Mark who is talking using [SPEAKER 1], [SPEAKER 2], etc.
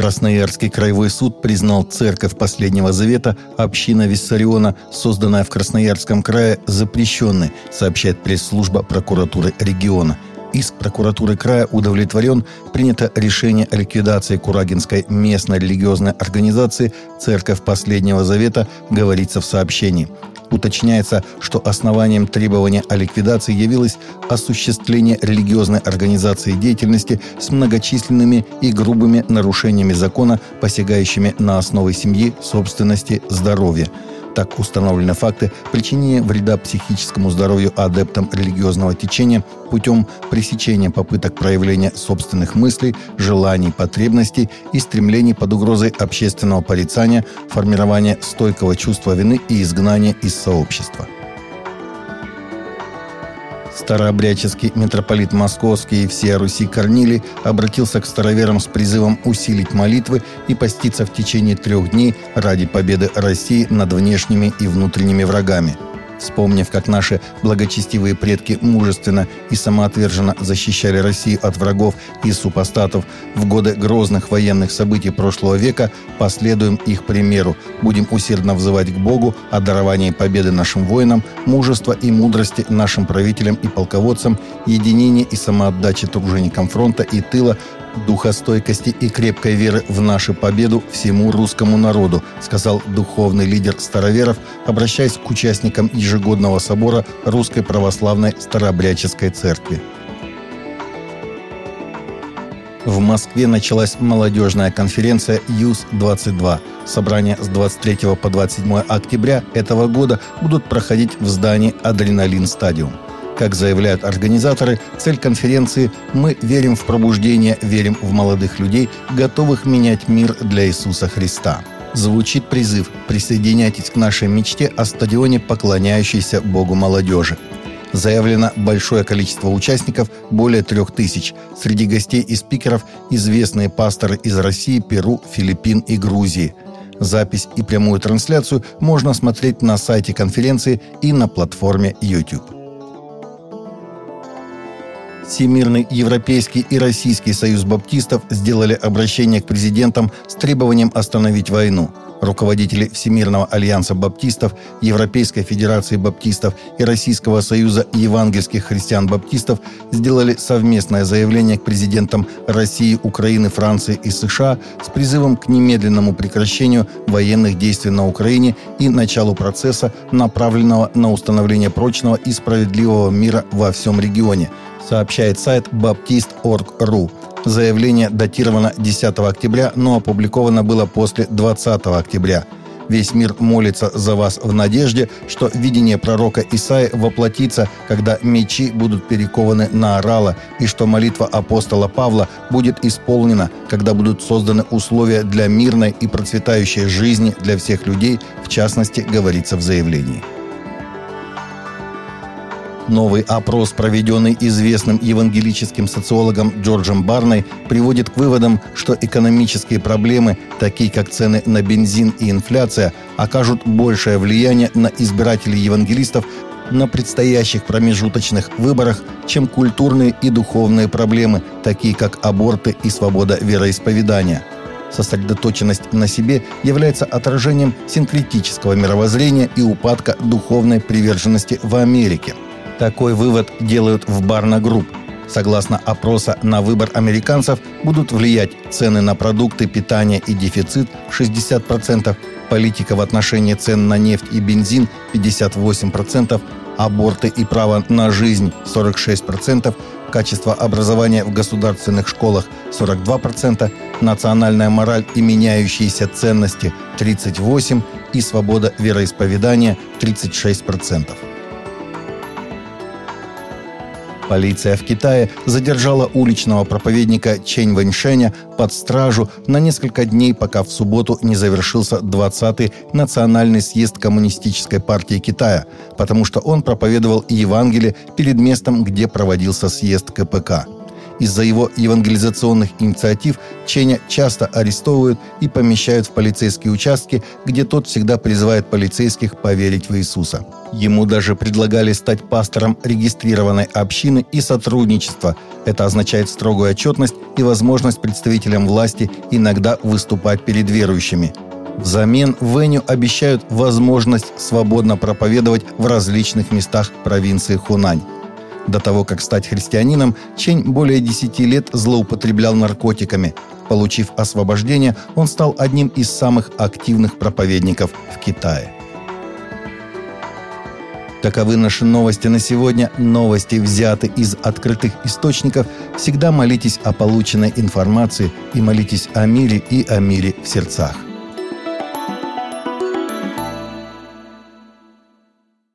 [SPEAKER 1] Красноярский краевой суд признал церковь Последнего Завета, община Виссариона, созданная в Красноярском крае, запрещенной, сообщает пресс-служба прокуратуры региона. Иск прокуратуры края удовлетворен. Принято решение о ликвидации Курагинской местной религиозной организации «Церковь Последнего Завета», говорится в сообщении. Уточняется, что основанием требования о ликвидации явилось осуществление религиозной организации деятельности с многочисленными и грубыми нарушениями закона, посягающими на основы семьи, собственности, здоровья – так установлены факты причинения вреда психическому здоровью адептам религиозного течения путем пресечения попыток проявления собственных мыслей, желаний, потребностей и стремлений под угрозой общественного порицания, формирования стойкого чувства вины и изгнания из сообщества. Старообрядческий митрополит Московский и всея Руси Корнилий обратился к староверам с призывом усилить молитвы и поститься в течение трех дней ради победы России над внешними и внутренними врагами – Вспомнив, как наши благочестивые предки мужественно и самоотверженно защищали Россию от врагов и супостатов в годы грозных военных событий прошлого века, последуем их примеру. Будем усердно взывать к Богу о даровании победы нашим воинам, мужества и мудрости нашим правителям и полководцам, единения и самоотдачи труженикам фронта и тыла, духа стойкости и крепкой веры в нашу победу всему русскому народу, сказал духовный лидер староверов, обращаясь к участникам ежегодного собора Русской Православной Старообрядческой Церкви. В Москве началась молодежная конференция ЮС-22. Собрания с 23 по 27 октября этого года будут проходить в здании «Адреналин Стадиум». Как заявляют организаторы, цель конференции «Мы верим в пробуждение, верим в молодых людей, готовых менять мир для Иисуса Христа». Звучит призыв «Присоединяйтесь к нашей мечте о стадионе, поклоняющейся Богу молодежи». Заявлено большое количество участников, более трех тысяч. Среди гостей и спикеров известные пасторы из России, Перу, Филиппин и Грузии. Запись и прямую трансляцию можно смотреть на сайте конференции и на платформе YouTube. Всемирный Европейский и Российский союз баптистов сделали обращение к президентам с требованием остановить войну. Руководители Всемирного альянса баптистов, Европейской Федерации баптистов и Российского союза евангельских христиан-баптистов сделали совместное заявление к президентам России, Украины, Франции и США с призывом к немедленному прекращению военных действий на Украине и началу процесса, направленного на установление прочного и справедливого мира во всем регионе – сообщает сайт baptist.org.ru. Заявление датировано 10 октября, но опубликовано было после 20 октября. Весь мир молится за вас в надежде, что видение пророка Исаи воплотится, когда мечи будут перекованы на орала, и что молитва апостола Павла будет исполнена, когда будут созданы условия для мирной и процветающей жизни для всех людей, в частности, говорится в заявлении. Новый опрос, проведенный известным евангелическим социологом Джорджем Барной, приводит к выводам, что экономические проблемы, такие как цены на бензин и инфляция, окажут большее влияние на избирателей евангелистов на предстоящих промежуточных выборах, чем культурные и духовные проблемы, такие как аборты и свобода вероисповедания. Сосредоточенность на себе является отражением синкретического мировоззрения и упадка духовной приверженности в Америке – такой вывод делают в Barna Group. Согласно опроса, на выбор американцев будут влиять цены на продукты питания и дефицит 60%, политика в отношении цен на нефть и бензин 58%, аборты и право на жизнь 46%, качество образования в государственных школах 42%, национальная мораль и меняющиеся ценности 38% и свобода вероисповедания 36%. Полиция в Китае задержала уличного проповедника Чэнь Вэньшэня под стражу на несколько дней, пока в субботу не завершился 20-й национальный съезд Коммунистической партии Китая, потому что он проповедовал Евангелие перед местом, где проводился съезд КПК. Из-за его евангелизационных инициатив Ченя часто арестовывают и помещают в полицейские участки, где тот всегда призывает полицейских поверить в Иисуса. Ему даже предлагали стать пастором регистрированной общины и сотрудничества. Это означает строгую отчетность и возможность представителям власти иногда выступать перед верующими. Взамен Веню обещают возможность свободно проповедовать в различных местах провинции Хунань. До того, как стать христианином, Чень более 10 лет злоупотреблял наркотиками. Получив освобождение, он стал одним из самых активных проповедников в Китае. Таковы наши новости на сегодня. Новости взяты из открытых источников. Всегда молитесь о полученной информации и молитесь о мире и о мире в сердцах.